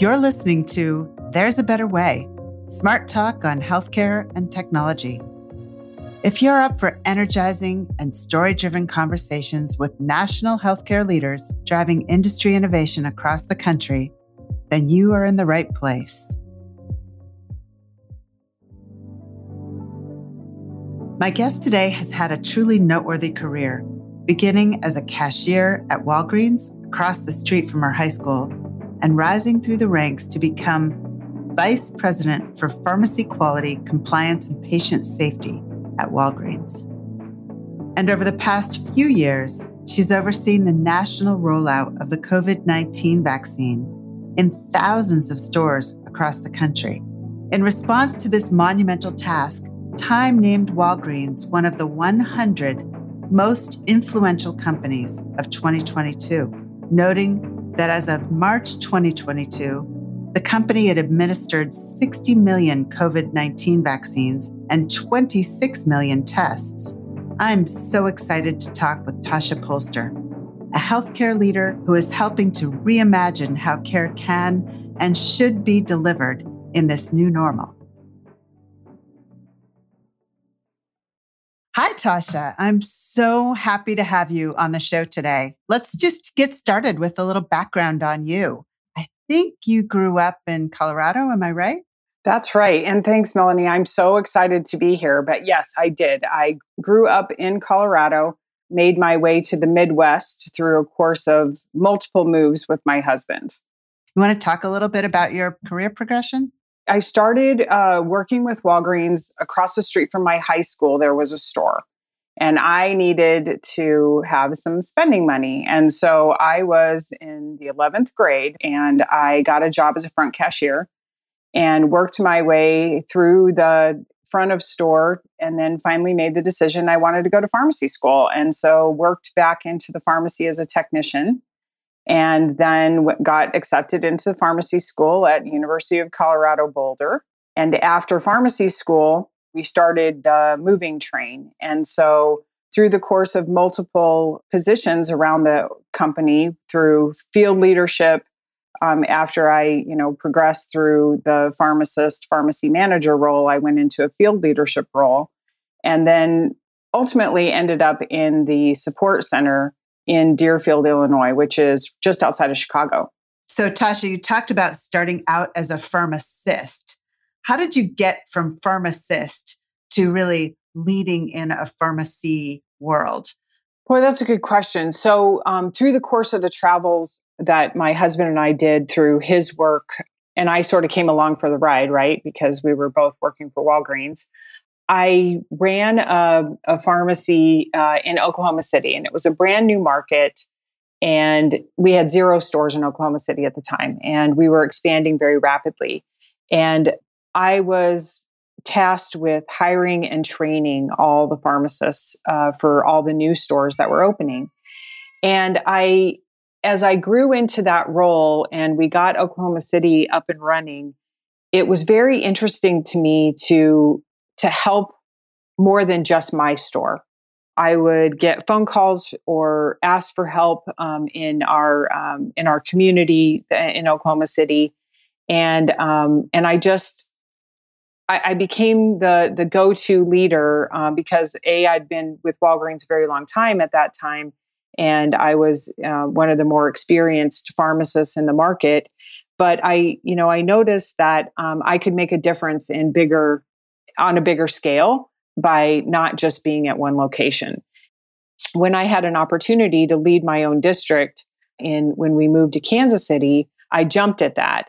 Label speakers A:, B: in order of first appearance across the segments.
A: You're listening to There's a Better Way Smart Talk on Healthcare and Technology. If you're up for energizing and story driven conversations with national healthcare leaders driving industry innovation across the country, then you are in the right place. My guest today has had a truly noteworthy career, beginning as a cashier at Walgreens across the street from her high school and rising through the ranks to become Vice President for Pharmacy Quality, Compliance, and Patient Safety at Walgreens. And over the past few years, she's overseen the national rollout of the COVID 19 vaccine in thousands of stores across the country. In response to this monumental task, Time named Walgreens one of the 100 most influential companies of 2022, noting that as of March 2022, the company had administered 60 million COVID 19 vaccines and 26 million tests. I'm so excited to talk with Tasha Polster, a healthcare leader who is helping to reimagine how care can and should be delivered in this new normal. Hi, Tasha. I'm so happy to have you on the show today. Let's just get started with a little background on you. I think you grew up in Colorado. Am I right?
B: That's right. And thanks, Melanie. I'm so excited to be here. But yes, I did. I grew up in Colorado, made my way to the Midwest through a course of multiple moves with my husband.
A: You want to talk a little bit about your career progression?
B: I started uh, working with Walgreens across the street from my high school. There was a store, and I needed to have some spending money. And so I was in the 11th grade and I got a job as a front cashier and worked my way through the front of store and then finally made the decision I wanted to go to pharmacy school. And so worked back into the pharmacy as a technician and then got accepted into pharmacy school at University of Colorado Boulder. And after pharmacy school, we started the moving train. And so through the course of multiple positions around the company through field leadership um, after i you know progressed through the pharmacist pharmacy manager role i went into a field leadership role and then ultimately ended up in the support center in Deerfield, Illinois, which is just outside of Chicago.
A: So, Tasha, you talked about starting out as a pharmacist. How did you get from pharmacist to really leading in a pharmacy world?
B: Boy, that's a good question. So, um, through the course of the travels that my husband and I did through his work, and I sort of came along for the ride, right? Because we were both working for Walgreens. I ran a, a pharmacy uh, in Oklahoma City, and it was a brand new market. And we had zero stores in Oklahoma City at the time, and we were expanding very rapidly. And I was tasked with hiring and training all the pharmacists uh, for all the new stores that were opening. And I, as I grew into that role and we got Oklahoma City up and running, it was very interesting to me to to help more than just my store. I would get phone calls or ask for help um, in our um, in our community uh, in Oklahoma City, and um, and I just I, I, became the the go to leader uh, because a I'd been with Walgreens a very long time at that time, and I was uh, one of the more experienced pharmacists in the market. But I you know I noticed that um, I could make a difference in bigger on a bigger scale by not just being at one location. When I had an opportunity to lead my own district in when we moved to Kansas City, I jumped at that.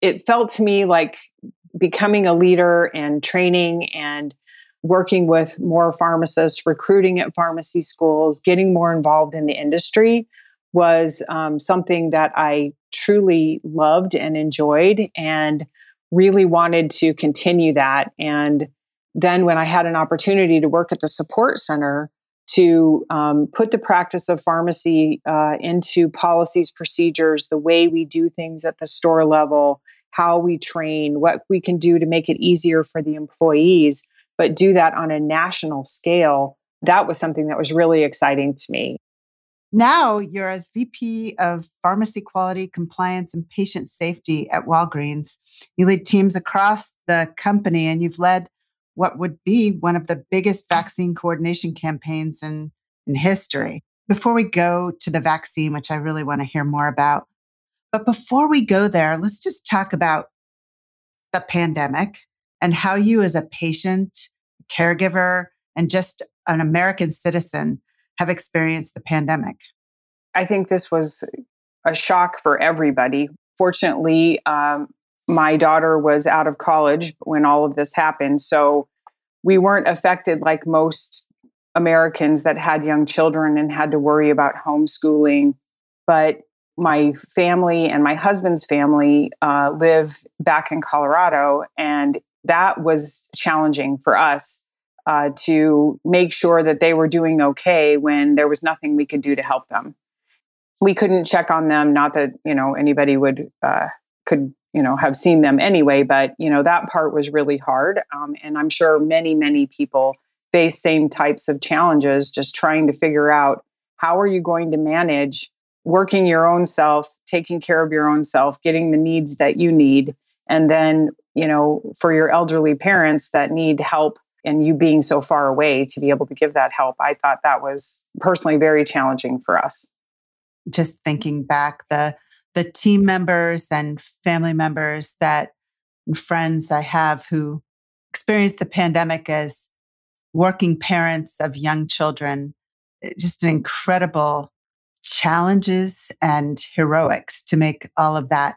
B: It felt to me like becoming a leader and training and working with more pharmacists, recruiting at pharmacy schools, getting more involved in the industry was um, something that I truly loved and enjoyed. And really wanted to continue that. And then when I had an opportunity to work at the support center to um, put the practice of pharmacy uh, into policies, procedures, the way we do things at the store level, how we train, what we can do to make it easier for the employees, but do that on a national scale, that was something that was really exciting to me.
A: Now you're as VP of Pharmacy Quality, Compliance, and Patient Safety at Walgreens. You lead teams across the company and you've led what would be one of the biggest vaccine coordination campaigns in, in history. Before we go to the vaccine, which I really want to hear more about, but before we go there, let's just talk about the pandemic and how you, as a patient, caregiver, and just an American citizen, have experienced the pandemic?
B: I think this was a shock for everybody. Fortunately, um, my daughter was out of college when all of this happened. So we weren't affected like most Americans that had young children and had to worry about homeschooling. But my family and my husband's family uh, live back in Colorado, and that was challenging for us uh, to make sure that they were doing okay when there was nothing we could do to help them. We couldn't check on them. Not that you know anybody would uh, could you know have seen them anyway, but you know that part was really hard. Um, and I'm sure many many people face same types of challenges, just trying to figure out how are you going to manage working your own self, taking care of your own self, getting the needs that you need, and then you know for your elderly parents that need help and you being so far away to be able to give that help i thought that was personally very challenging for us
A: just thinking back the the team members and family members that friends i have who experienced the pandemic as working parents of young children eh, just an incredible challenges and heroics to make all of that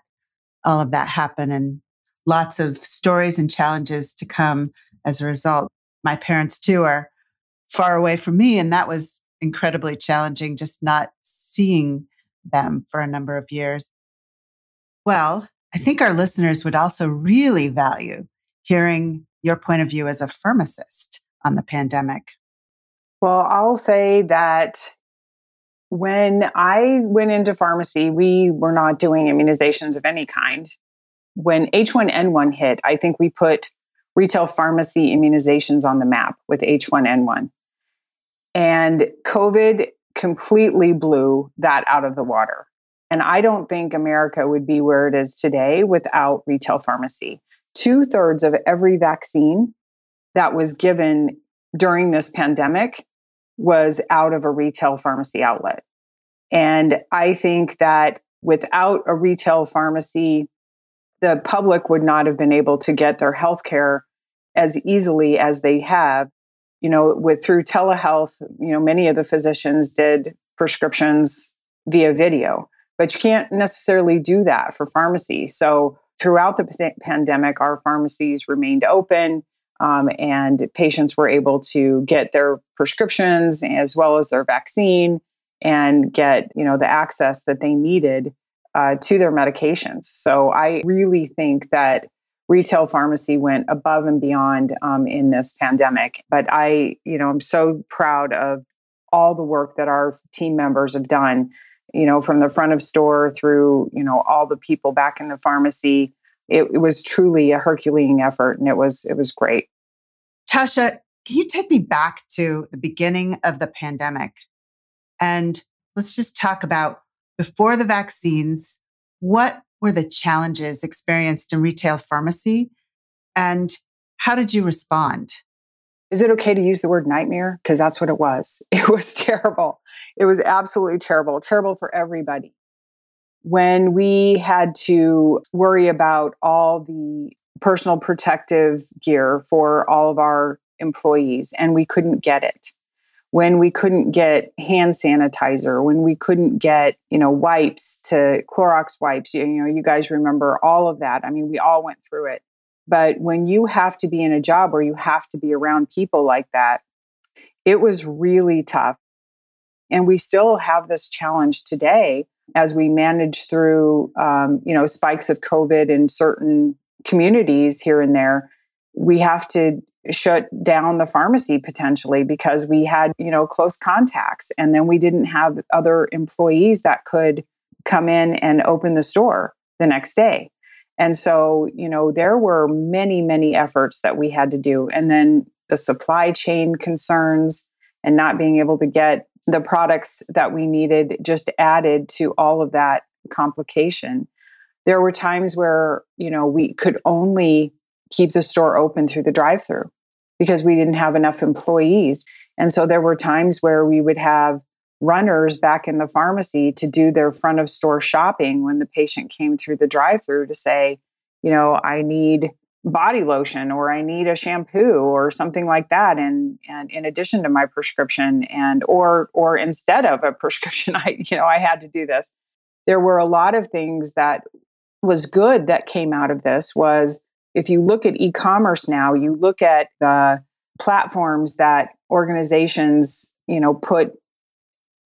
A: all of that happen and lots of stories and challenges to come as a result. My parents, too, are far away from me. And that was incredibly challenging, just not seeing them for a number of years. Well, I think our listeners would also really value hearing your point of view as a pharmacist on the pandemic.
B: Well, I'll say that when I went into pharmacy, we were not doing immunizations of any kind. When H1N1 hit, I think we put retail pharmacy immunizations on the map with H1N1. And COVID completely blew that out of the water. And I don't think America would be where it is today without retail pharmacy. Two thirds of every vaccine that was given during this pandemic was out of a retail pharmacy outlet. And I think that without a retail pharmacy the public would not have been able to get their health care as easily as they have you know with through telehealth you know many of the physicians did prescriptions via video but you can't necessarily do that for pharmacy. So throughout the p- pandemic our pharmacies remained open um, and patients were able to get their prescriptions as well as their vaccine and get you know the access that they needed uh, to their medications. So I really think that retail pharmacy went above and beyond um, in this pandemic. But I, you know, I'm so proud of all the work that our team members have done. You know, from the front of store through you know all the people back in the pharmacy. It, it was truly a Herculean effort, and it was it was great.
A: Tasha, can you take me back to the beginning of the pandemic? And let's just talk about before the vaccines, what were the challenges experienced in retail pharmacy and how did you respond?
B: Is it okay to use the word nightmare? Because that's what it was. It was terrible. It was absolutely terrible, terrible for everybody. When we had to worry about all the personal protective gear for all of our employees and we couldn't get it when we couldn't get hand sanitizer, when we couldn't get, you know, wipes to Clorox wipes, you, you know, you guys remember all of that. I mean, we all went through it. But when you have to be in a job where you have to be around people like that, it was really tough. And we still have this challenge today as we manage through, um, you know, spikes of COVID in certain communities here and there. We have to shut down the pharmacy potentially because we had you know close contacts and then we didn't have other employees that could come in and open the store the next day and so you know there were many many efforts that we had to do and then the supply chain concerns and not being able to get the products that we needed just added to all of that complication. There were times where, you know, we could only keep the store open through the drive through because we didn't have enough employees. And so there were times where we would have runners back in the pharmacy to do their front of store shopping when the patient came through the drive through to say, you know, I need body lotion or I need a shampoo or something like that and and in addition to my prescription and or or instead of a prescription I you know I had to do this there were a lot of things that was good that came out of this was if you look at e-commerce now you look at the platforms that organizations you know put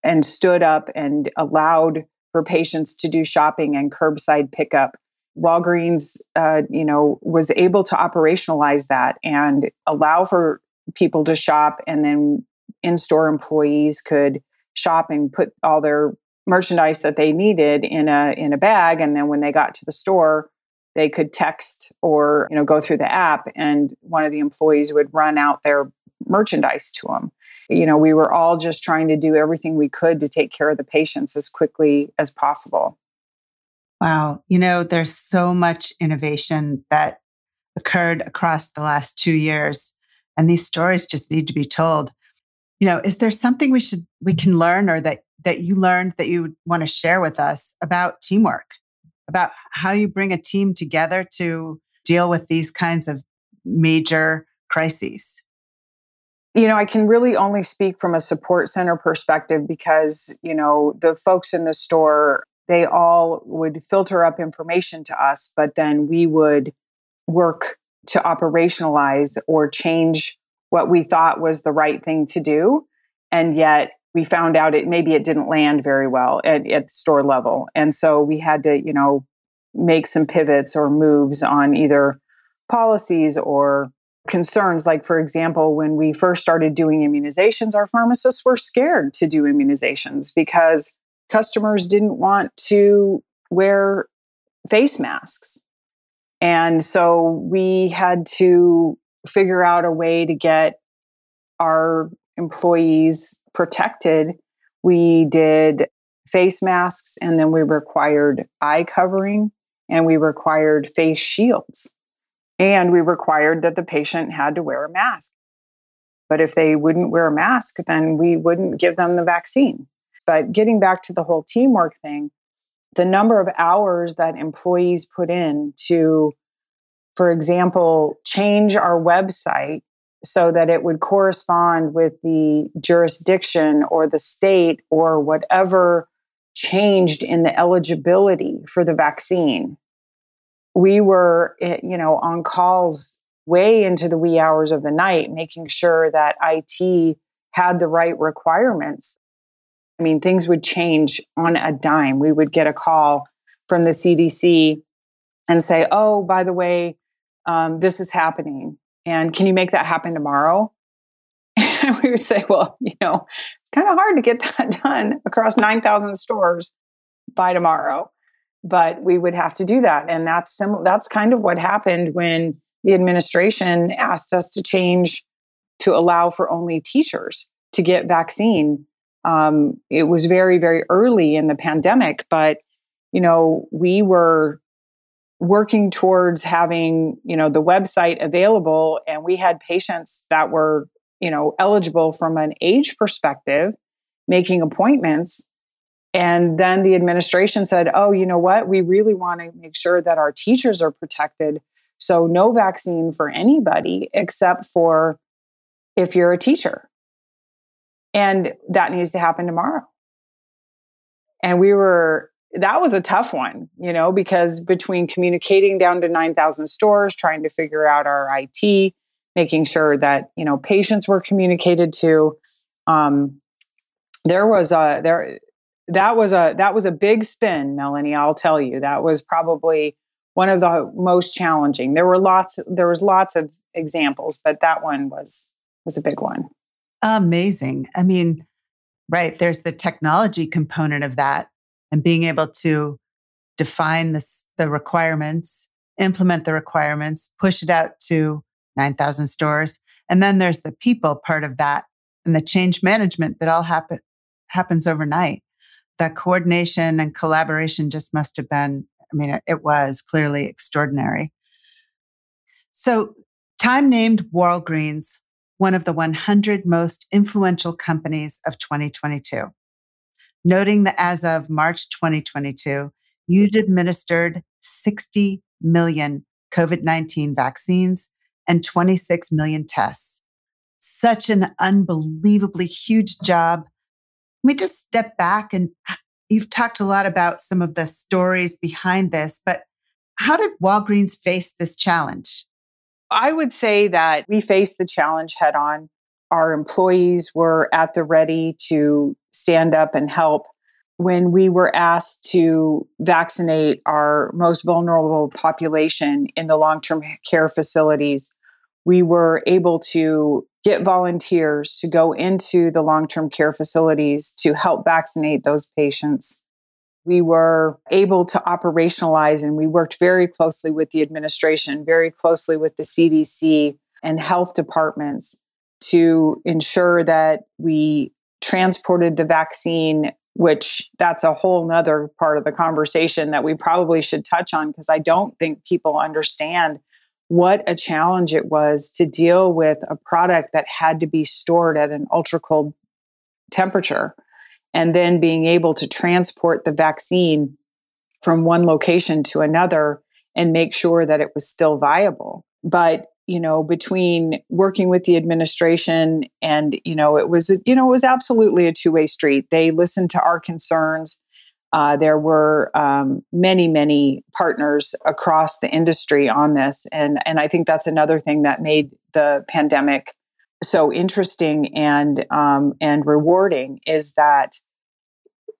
B: and stood up and allowed for patients to do shopping and curbside pickup Walgreens, uh, you know, was able to operationalize that and allow for people to shop, and then in-store employees could shop and put all their merchandise that they needed in a in a bag, and then when they got to the store, they could text or you know go through the app, and one of the employees would run out their merchandise to them. You know, we were all just trying to do everything we could to take care of the patients as quickly as possible.
A: Wow. You know, there's so much innovation that occurred across the last two years, and these stories just need to be told. You know, is there something we should we can learn or that that you learned that you would want to share with us about teamwork, about how you bring a team together to deal with these kinds of major crises?
B: you know, I can really only speak from a support center perspective because, you know, the folks in the store they all would filter up information to us, but then we would work to operationalize or change what we thought was the right thing to do. And yet we found out it maybe it didn't land very well at, at store level. And so we had to, you know, make some pivots or moves on either policies or concerns. Like, for example, when we first started doing immunizations, our pharmacists were scared to do immunizations because customers didn't want to wear face masks. And so we had to figure out a way to get our employees protected. We did face masks and then we required eye covering and we required face shields. And we required that the patient had to wear a mask. But if they wouldn't wear a mask, then we wouldn't give them the vaccine. But getting back to the whole teamwork thing, the number of hours that employees put in to, for example, change our website so that it would correspond with the jurisdiction or the state or whatever changed in the eligibility for the vaccine. We were, eh, you know, on calls way into the wee hours of the night, making sure that IT had the right requirements I mean, things would change on a dime. We would get a call from the CDC and say, oh, by the way, um, this is happening. And can you make that happen tomorrow? And we would say, well, you know, it's kind of hard to get that done across 9,000 stores by tomorrow. But we would have to do that. And that's sim- that's kind of what happened when the administration asked us to change to allow for only teachers to get vaccine um, it was very, very early in the pandemic, but you know, we were working towards having you know the website available, and we had patients that were you know eligible from an age perspective, making appointments. And then the administration said, "Oh, you know what? We really want to make sure that our teachers are protected." So, no vaccine for anybody except for if you're a teacher. And that needs to happen tomorrow. And we were, that was a tough one, you know, because between communicating down to 9,000 stores, trying to figure out our IT, making sure that, you know, patients were communicated to, um, there was a, there, that was a, that was a big spin, Melanie, I'll tell you. That was probably one of the most challenging. There were lots, there was lots of examples, but that one was, was a big one.
A: Amazing. I mean, right, there's the technology component of that and being able to define this, the requirements, implement the requirements, push it out to 9,000 stores. And then there's the people part of that and the change management that all happen happens overnight. That coordination and collaboration just must have been, I mean, it was clearly extraordinary. So, Time named Walgreens one of the 100 most influential companies of 2022, noting that as of March 2022, you'd administered 60 million COVID 19 vaccines and 26 million tests. Such an unbelievably huge job. Let me just step back and you've talked a lot about some of the stories behind this, but how did Walgreens face this challenge?
B: I would say that we faced the challenge head on. Our employees were at the ready to stand up and help. When we were asked to vaccinate our most vulnerable population in the long term care facilities, we were able to get volunteers to go into the long term care facilities to help vaccinate those patients we were able to operationalize and we worked very closely with the administration, very closely with the CDC and health departments to ensure that we transported the vaccine which that's a whole nother part of the conversation that we probably should touch on because I don't think people understand what a challenge it was to deal with a product that had to be stored at an ultra cold temperature and then being able to transport the vaccine from one location to another and make sure that it was still viable. But you know, between working with the administration and you know, it was you know it was absolutely a two way street. They listened to our concerns. Uh, there were um, many, many partners across the industry on this, and and I think that's another thing that made the pandemic so interesting and um, and rewarding is that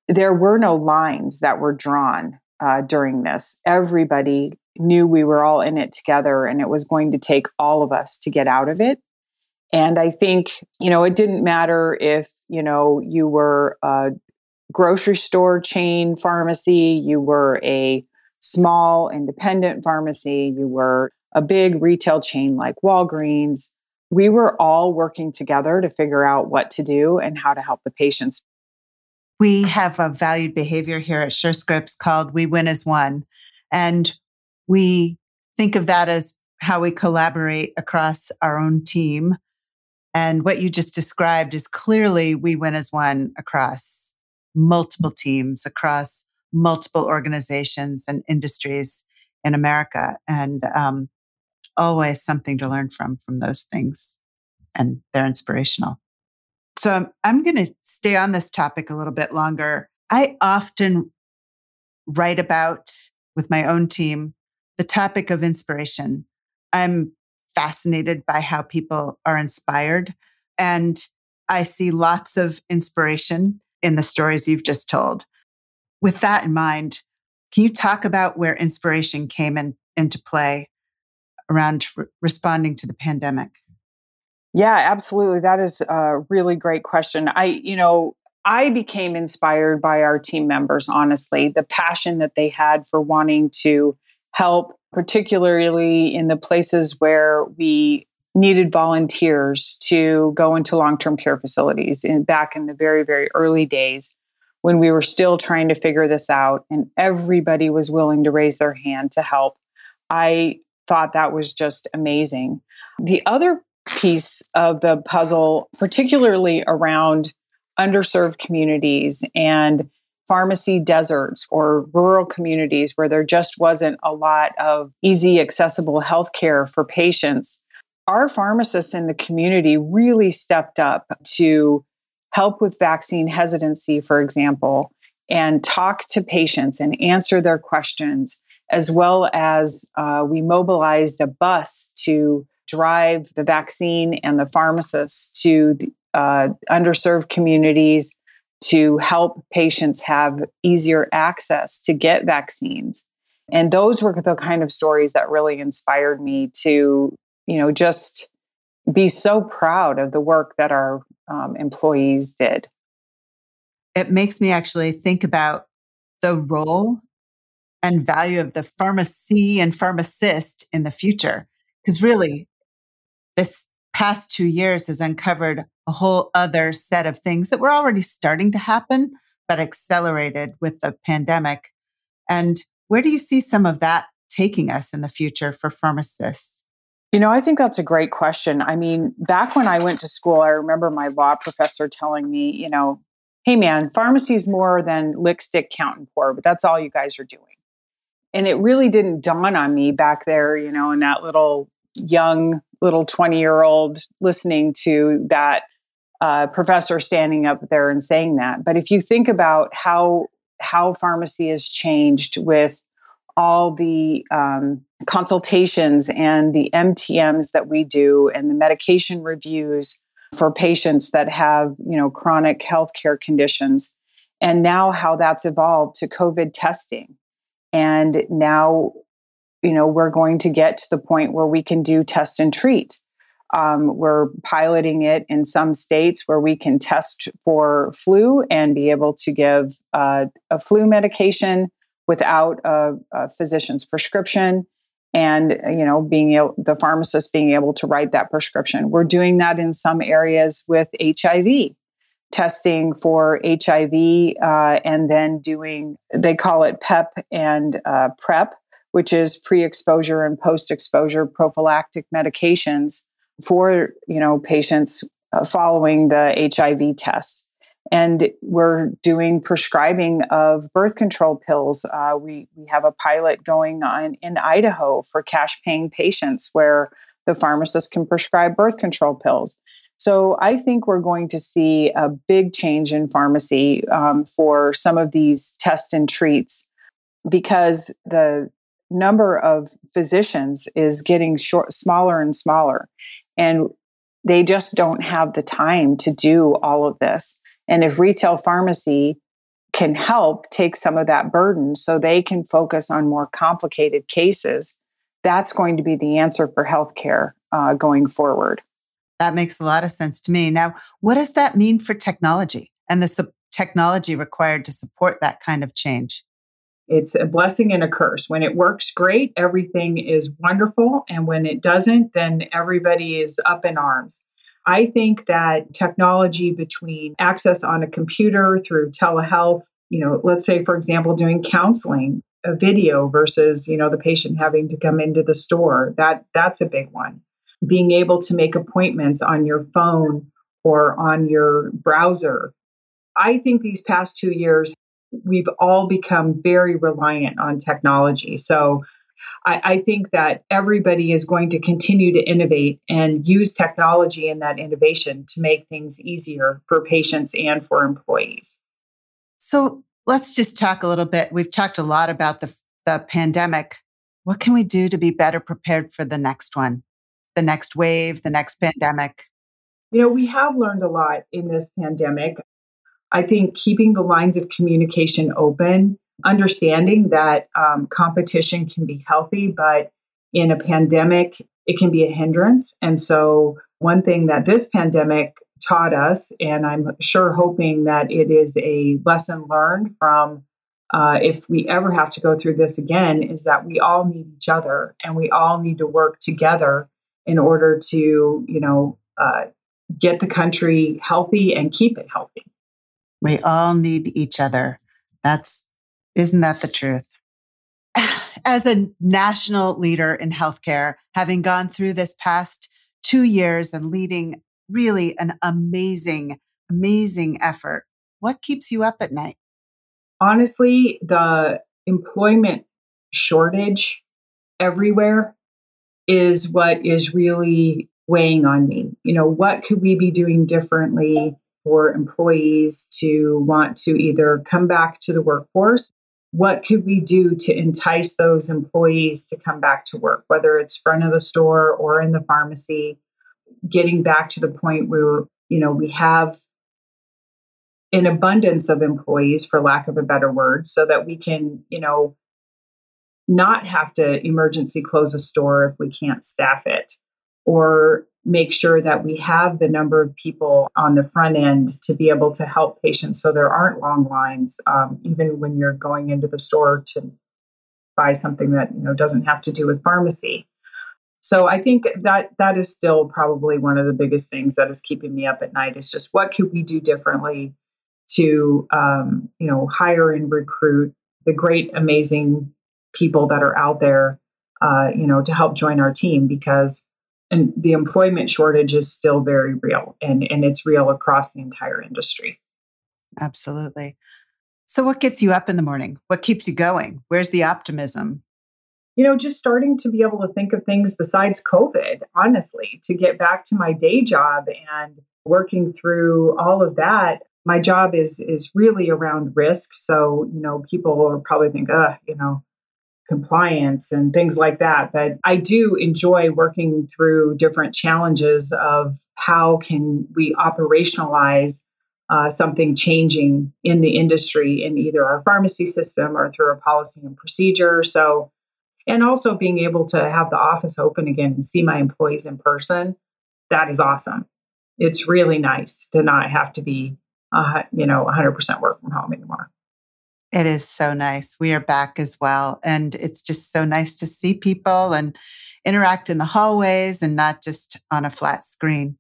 B: there were no lines that were drawn uh, during this. Everybody knew we were all in it together, and it was going to take all of us to get out of it. And I think you know it didn't matter if you know you were a grocery store chain pharmacy, you were a small independent pharmacy, you were a big retail chain like Walgreens we were all working together to figure out what to do and how to help the patients.
A: We have a valued behavior here at SureScripts called We Win as One. And we think of that as how we collaborate across our own team. And what you just described is clearly we win as one across multiple teams, across multiple organizations and industries in America. And um, always something to learn from from those things and they're inspirational so i'm, I'm going to stay on this topic a little bit longer. I often write about with my own team the topic of inspiration. I'm fascinated by how people are inspired and i see lots of inspiration in the stories you've just told. With that in mind can you talk about where inspiration came in, into play around re- responding to the pandemic?
B: Yeah, absolutely. That is a really great question. I, you know, I became inspired by our team members, honestly, the passion that they had for wanting to help, particularly in the places where we needed volunteers to go into long term care facilities in, back in the very, very early days when we were still trying to figure this out and everybody was willing to raise their hand to help. I thought that was just amazing. The other piece of the puzzle, particularly around underserved communities and pharmacy deserts or rural communities where there just wasn't a lot of easy, accessible healthcare for patients, our pharmacists in the community really stepped up to help with vaccine hesitancy, for example, and talk to patients and answer their questions as well as uh, we mobilized a bus to drive the vaccine and the pharmacists to uh, underserved communities to help patients have easier access to get vaccines. And those were the kind of stories that really inspired me to, you know, just be so proud of the work that our um, employees did.
A: It makes me actually think about the role and value of the pharmacy and pharmacist in the future. Because really, this past two years has uncovered a whole other set of things that were already starting to happen, but accelerated with the pandemic. And where do you see some of that taking us in the future for pharmacists?
B: You know, I think that's a great question. I mean, back when I went to school, I remember my law professor telling me, you know, hey man, pharmacy is more than lick, stick, count, and pour, but that's all you guys are doing. And it really didn't dawn on me back there, you know, in that little young, little 20 year old listening to that uh, professor standing up there and saying that. But if you think about how how pharmacy has changed with all the um, consultations and the MTMs that we do and the medication reviews for patients that have, you know, chronic healthcare conditions. And now how that's evolved to COVID testing. And now, you know, we're going to get to the point where we can do test and treat. Um, we're piloting it in some states where we can test for flu and be able to give uh, a flu medication without a, a physician's prescription and you know being able the pharmacist being able to write that prescription we're doing that in some areas with hiv testing for hiv uh, and then doing they call it PEP and uh, PrEP which is pre-exposure and post-exposure prophylactic medications for you know patients uh, following the hiv tests and we're doing prescribing of birth control pills. Uh, we we have a pilot going on in Idaho for cash paying patients where the pharmacist can prescribe birth control pills. So I think we're going to see a big change in pharmacy um, for some of these test and treats because the number of physicians is getting short, smaller and smaller, and they just don't have the time to do all of this. And if retail pharmacy can help take some of that burden so they can focus on more complicated cases, that's going to be the answer for healthcare uh, going forward.
A: That makes a lot of sense to me. Now, what does that mean for technology and the su- technology required to support that kind of change?
B: It's a blessing and a curse. When it works great, everything is wonderful. And when it doesn't, then everybody is up in arms. I think that technology between access on a computer through telehealth, you know, let's say, for example, doing counseling, a video versus, you know, the patient having to come into the store, that that's a big one. Being able to make appointments on your phone or on your browser. I think these past two years, we've all become very reliant on technology. So I, I think that everybody is going to continue to innovate and use technology in that innovation to make things easier for patients and for employees.
A: So let's just talk a little bit. We've talked a lot about the, the pandemic. What can we do to be better prepared for the next one, the next wave, the next pandemic?
B: You know, we have learned a lot in this pandemic. I think keeping the lines of communication open understanding that um, competition can be healthy, but in a pandemic, it can be a hindrance. And so, one thing that this pandemic taught us, and I'm sure hoping that it is a lesson learned from uh, if we ever have to go through this again, is that we all need each other and we all need to work together in order to, you know, uh, get the country healthy and keep it healthy.
A: We all need each other. That's isn't that the truth? As a national leader in healthcare, having gone through this past two years and leading really an amazing, amazing effort, what keeps you up at night?
B: Honestly, the employment shortage everywhere is what is really weighing on me. You know, what could we be doing differently for employees to want to either come back to the workforce. What could we do to entice those employees to come back to work, whether it's front of the store or in the pharmacy, getting back to the point where, you know, we have an abundance of employees, for lack of a better word, so that we can, you know, not have to emergency close a store if we can't staff it. Or make sure that we have the number of people on the front end to be able to help patients so there aren't long lines um, even when you're going into the store to buy something that you know doesn't have to do with pharmacy. So I think that that is still probably one of the biggest things that is keeping me up at night is just what could we do differently to um, you know hire and recruit the great amazing people that are out there uh, you know to help join our team because and the employment shortage is still very real and and it's real across the entire industry.
A: Absolutely. So what gets you up in the morning? What keeps you going? Where's the optimism?
B: You know just starting to be able to think of things besides covid honestly to get back to my day job and working through all of that my job is is really around risk. So you know people will probably think uh you know compliance and things like that. But I do enjoy working through different challenges of how can we operationalize uh, something changing in the industry in either our pharmacy system or through a policy and procedure. So, and also being able to have the office open again and see my employees in person, that is awesome. It's really nice to not have to be, uh, you know, 100% work from home anymore.
A: It is so nice. We are back as well. And it's just so nice to see people and interact in the hallways and not just on a flat screen.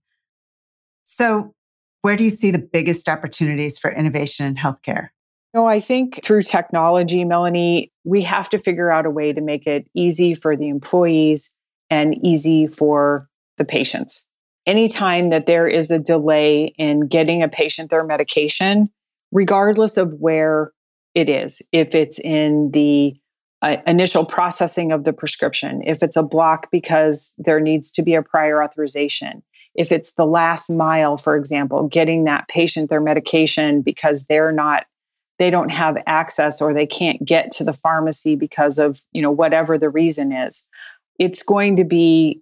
A: So, where do you see the biggest opportunities for innovation in healthcare?
B: No, I think through technology, Melanie, we have to figure out a way to make it easy for the employees and easy for the patients. Anytime that there is a delay in getting a patient their medication, regardless of where it is. If it's in the uh, initial processing of the prescription, if it's a block because there needs to be a prior authorization, if it's the last mile, for example, getting that patient their medication because they're not they don't have access or they can't get to the pharmacy because of you know whatever the reason is it's going to be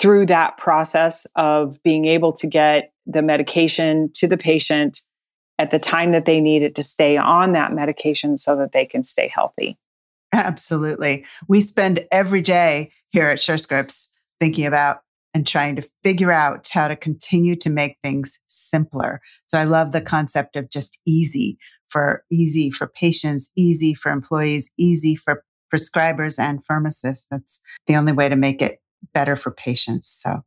B: through that process of being able to get the medication to the patient at the time that they need it to stay on that medication so that they can stay healthy.
A: Absolutely. We spend every day here at SureScripts thinking about and trying to figure out how to continue to make things simpler. So I love the concept of just easy for easy for patients, easy for employees, easy for prescribers and pharmacists. That's the only way to make it better for patients. So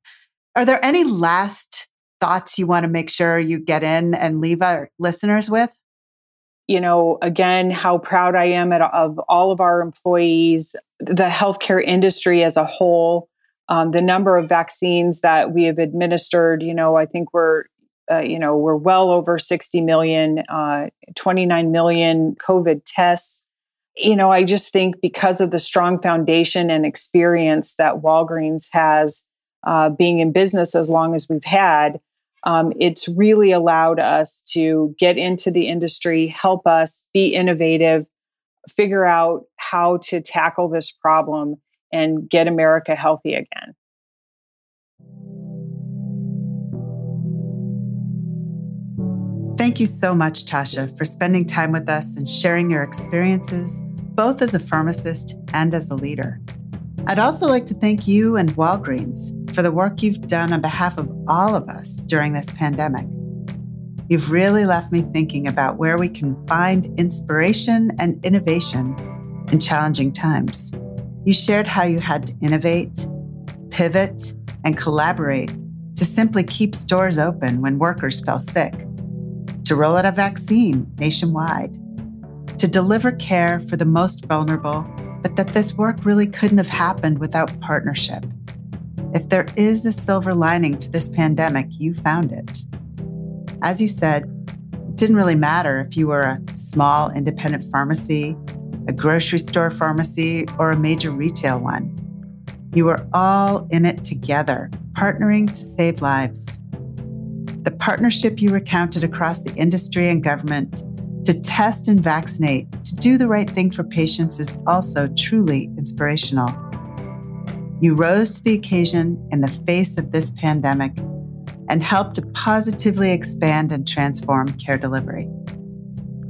A: are there any last thoughts you want to make sure you get in and leave our listeners with?
B: You know, again, how proud I am at, of all of our employees, the healthcare industry as a whole, um, the number of vaccines that we have administered. You know, I think we're uh, you know, we're well over 60 million, uh, 29 million COVID tests. You know, I just think because of the strong foundation and experience that Walgreens has uh, being in business as long as we've had, um, it's really allowed us to get into the industry, help us be innovative, figure out how to tackle this problem, and get America healthy again.
A: Thank you so much, Tasha, for spending time with us and sharing your experiences, both as a pharmacist and as a leader. I'd also like to thank you and Walgreens for the work you've done on behalf of all of us during this pandemic. You've really left me thinking about where we can find inspiration and innovation in challenging times. You shared how you had to innovate, pivot, and collaborate to simply keep stores open when workers fell sick, to roll out a vaccine nationwide, to deliver care for the most vulnerable but that this work really couldn't have happened without partnership. If there is a silver lining to this pandemic, you found it. As you said, it didn't really matter if you were a small independent pharmacy, a grocery store pharmacy, or a major retail one. You were all in it together, partnering to save lives. The partnership you recounted across the industry and government to test and vaccinate, to do the right thing for patients is also truly inspirational. You rose to the occasion in the face of this pandemic and helped to positively expand and transform care delivery.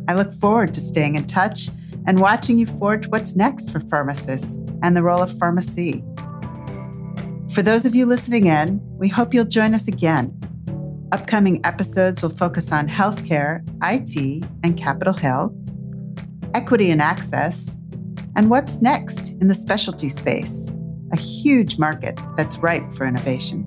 A: I look forward to staying in touch and watching you forge what's next for pharmacists and the role of pharmacy. For those of you listening in, we hope you'll join us again Upcoming episodes will focus on healthcare, IT, and Capitol Hill, equity and access, and what's next in the specialty space, a huge market that's ripe for innovation.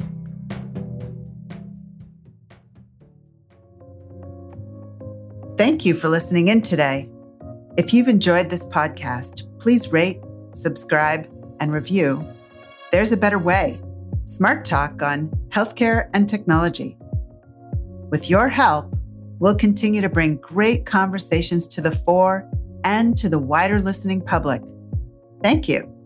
A: Thank you for listening in today. If you've enjoyed this podcast, please rate, subscribe, and review. There's a better way Smart Talk on healthcare and technology. With your help, we'll continue to bring great conversations to the fore and to the wider listening public. Thank you.